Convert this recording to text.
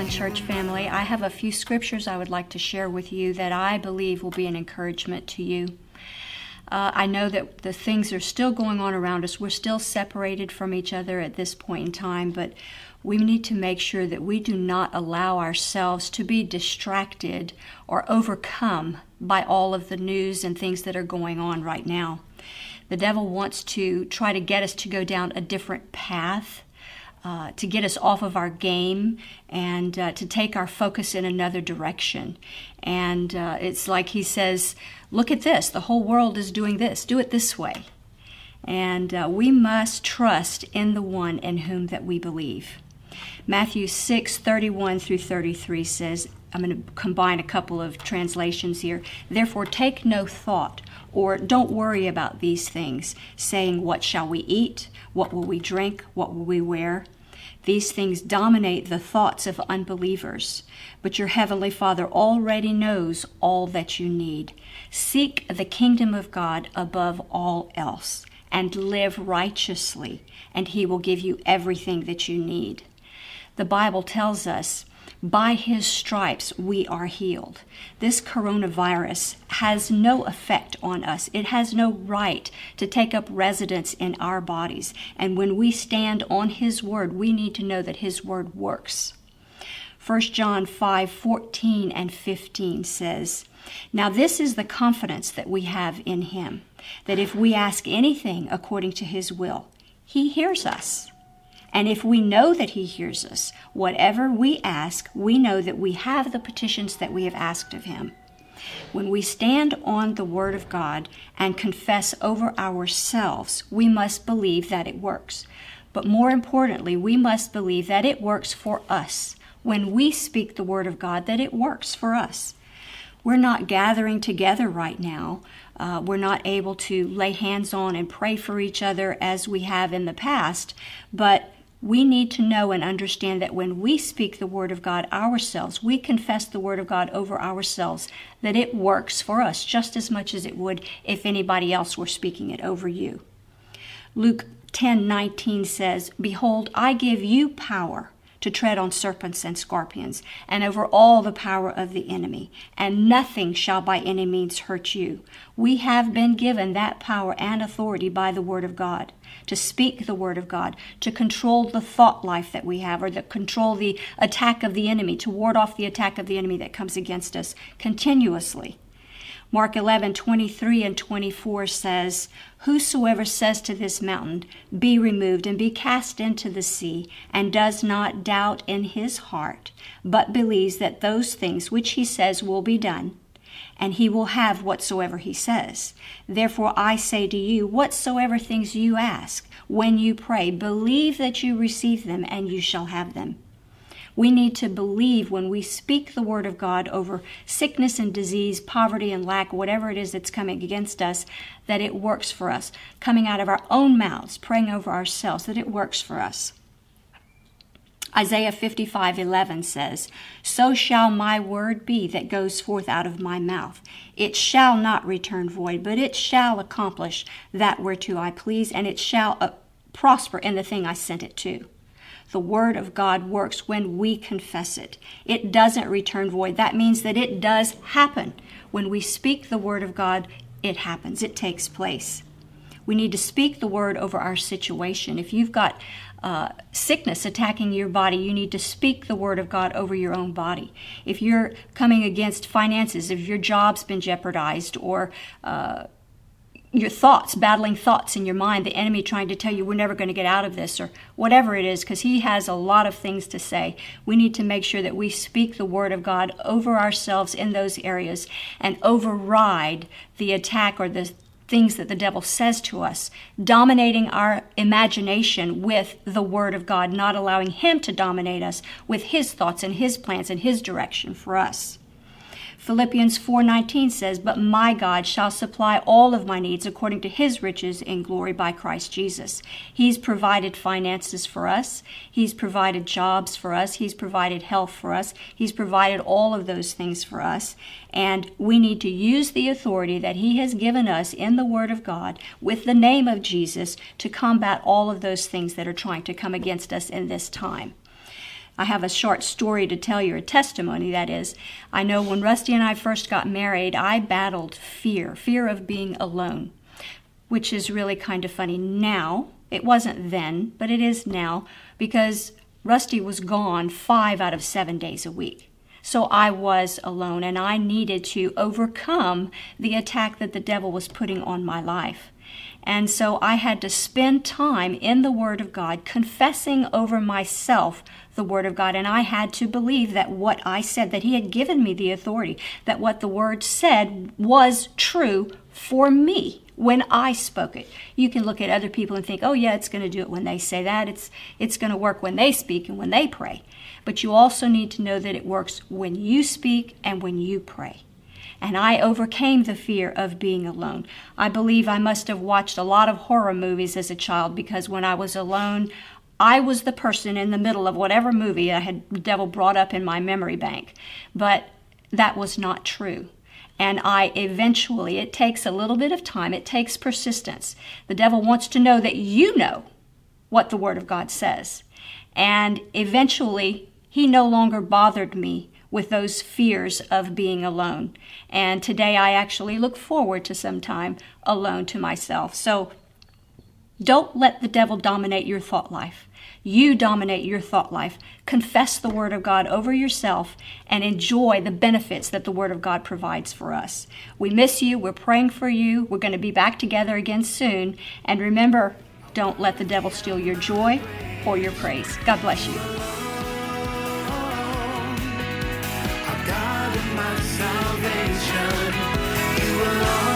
Island Church family. I have a few scriptures I would like to share with you that I believe will be an encouragement to you. Uh, I know that the things are still going on around us. We're still separated from each other at this point in time, but we need to make sure that we do not allow ourselves to be distracted or overcome by all of the news and things that are going on right now. The devil wants to try to get us to go down a different path uh, to get us off of our game and uh, to take our focus in another direction. And uh, it's like he says, Look at this, the whole world is doing this, do it this way. And uh, we must trust in the one in whom that we believe. Matthew 6 31 through 33 says, I'm going to combine a couple of translations here. Therefore, take no thought, or don't worry about these things, saying, What shall we eat? What will we drink? What will we wear? These things dominate the thoughts of unbelievers, but your heavenly Father already knows all that you need. Seek the kingdom of God above all else and live righteously, and He will give you everything that you need. The Bible tells us by his stripes we are healed. This coronavirus has no effect on us. It has no right to take up residence in our bodies. And when we stand on his word, we need to know that his word works. 1 John 5 14 and 15 says, Now this is the confidence that we have in him, that if we ask anything according to his will, he hears us. And if we know that He hears us, whatever we ask, we know that we have the petitions that we have asked of Him. When we stand on the Word of God and confess over ourselves, we must believe that it works. But more importantly, we must believe that it works for us. When we speak the Word of God, that it works for us. We're not gathering together right now. Uh, we're not able to lay hands on and pray for each other as we have in the past, but we need to know and understand that when we speak the Word of God ourselves, we confess the Word of God over ourselves, that it works for us just as much as it would if anybody else were speaking it over you. Luke 10 19 says, Behold, I give you power to tread on serpents and scorpions, and over all the power of the enemy, and nothing shall by any means hurt you. We have been given that power and authority by the Word of God to speak the Word of God, to control the thought life that we have, or to control the attack of the enemy, to ward off the attack of the enemy that comes against us continuously. Mark 11, 23 and 24 says, Whosoever says to this mountain, Be removed and be cast into the sea, and does not doubt in his heart, but believes that those things which he says will be done, and he will have whatsoever he says. Therefore I say to you, whatsoever things you ask, when you pray, believe that you receive them, and you shall have them. We need to believe when we speak the word of God over sickness and disease, poverty and lack, whatever it is that's coming against us, that it works for us. Coming out of our own mouths, praying over ourselves, that it works for us. Isaiah 55:11 says, "So shall my word be that goes forth out of my mouth. It shall not return void, but it shall accomplish that whereto I please, and it shall uh, prosper in the thing I sent it to." The word of God works when we confess it. It doesn't return void. That means that it does happen. When we speak the word of God, it happens. It takes place. We need to speak the word over our situation. If you've got uh, sickness attacking your body, you need to speak the word of God over your own body. If you're coming against finances, if your job's been jeopardized, or uh, your thoughts, battling thoughts in your mind, the enemy trying to tell you we're never going to get out of this, or whatever it is, because he has a lot of things to say. We need to make sure that we speak the word of God over ourselves in those areas and override the attack or the things that the devil says to us, dominating our imagination with the Word of God, not allowing Him to dominate us with His thoughts and His plans and His direction for us. Philippians 4:19 says, "But my God shall supply all of my needs according to his riches in glory by Christ Jesus." He's provided finances for us. He's provided jobs for us. He's provided health for us. He's provided all of those things for us. And we need to use the authority that he has given us in the word of God with the name of Jesus to combat all of those things that are trying to come against us in this time. I have a short story to tell you, a testimony that is. I know when Rusty and I first got married, I battled fear, fear of being alone, which is really kind of funny now. It wasn't then, but it is now because Rusty was gone five out of seven days a week. So I was alone and I needed to overcome the attack that the devil was putting on my life. And so I had to spend time in the Word of God, confessing over myself the Word of God. And I had to believe that what I said, that He had given me the authority, that what the Word said was true for me when I spoke it. You can look at other people and think, oh, yeah, it's going to do it when they say that. It's, it's going to work when they speak and when they pray. But you also need to know that it works when you speak and when you pray and I overcame the fear of being alone. I believe I must have watched a lot of horror movies as a child because when I was alone, I was the person in the middle of whatever movie I had the devil brought up in my memory bank. But that was not true. And I eventually, it takes a little bit of time, it takes persistence. The devil wants to know that you know what the Word of God says. And eventually, he no longer bothered me with those fears of being alone. And today I actually look forward to some time alone to myself. So don't let the devil dominate your thought life. You dominate your thought life. Confess the Word of God over yourself and enjoy the benefits that the Word of God provides for us. We miss you. We're praying for you. We're going to be back together again soon. And remember, don't let the devil steal your joy or your praise. God bless you. Source, Lord.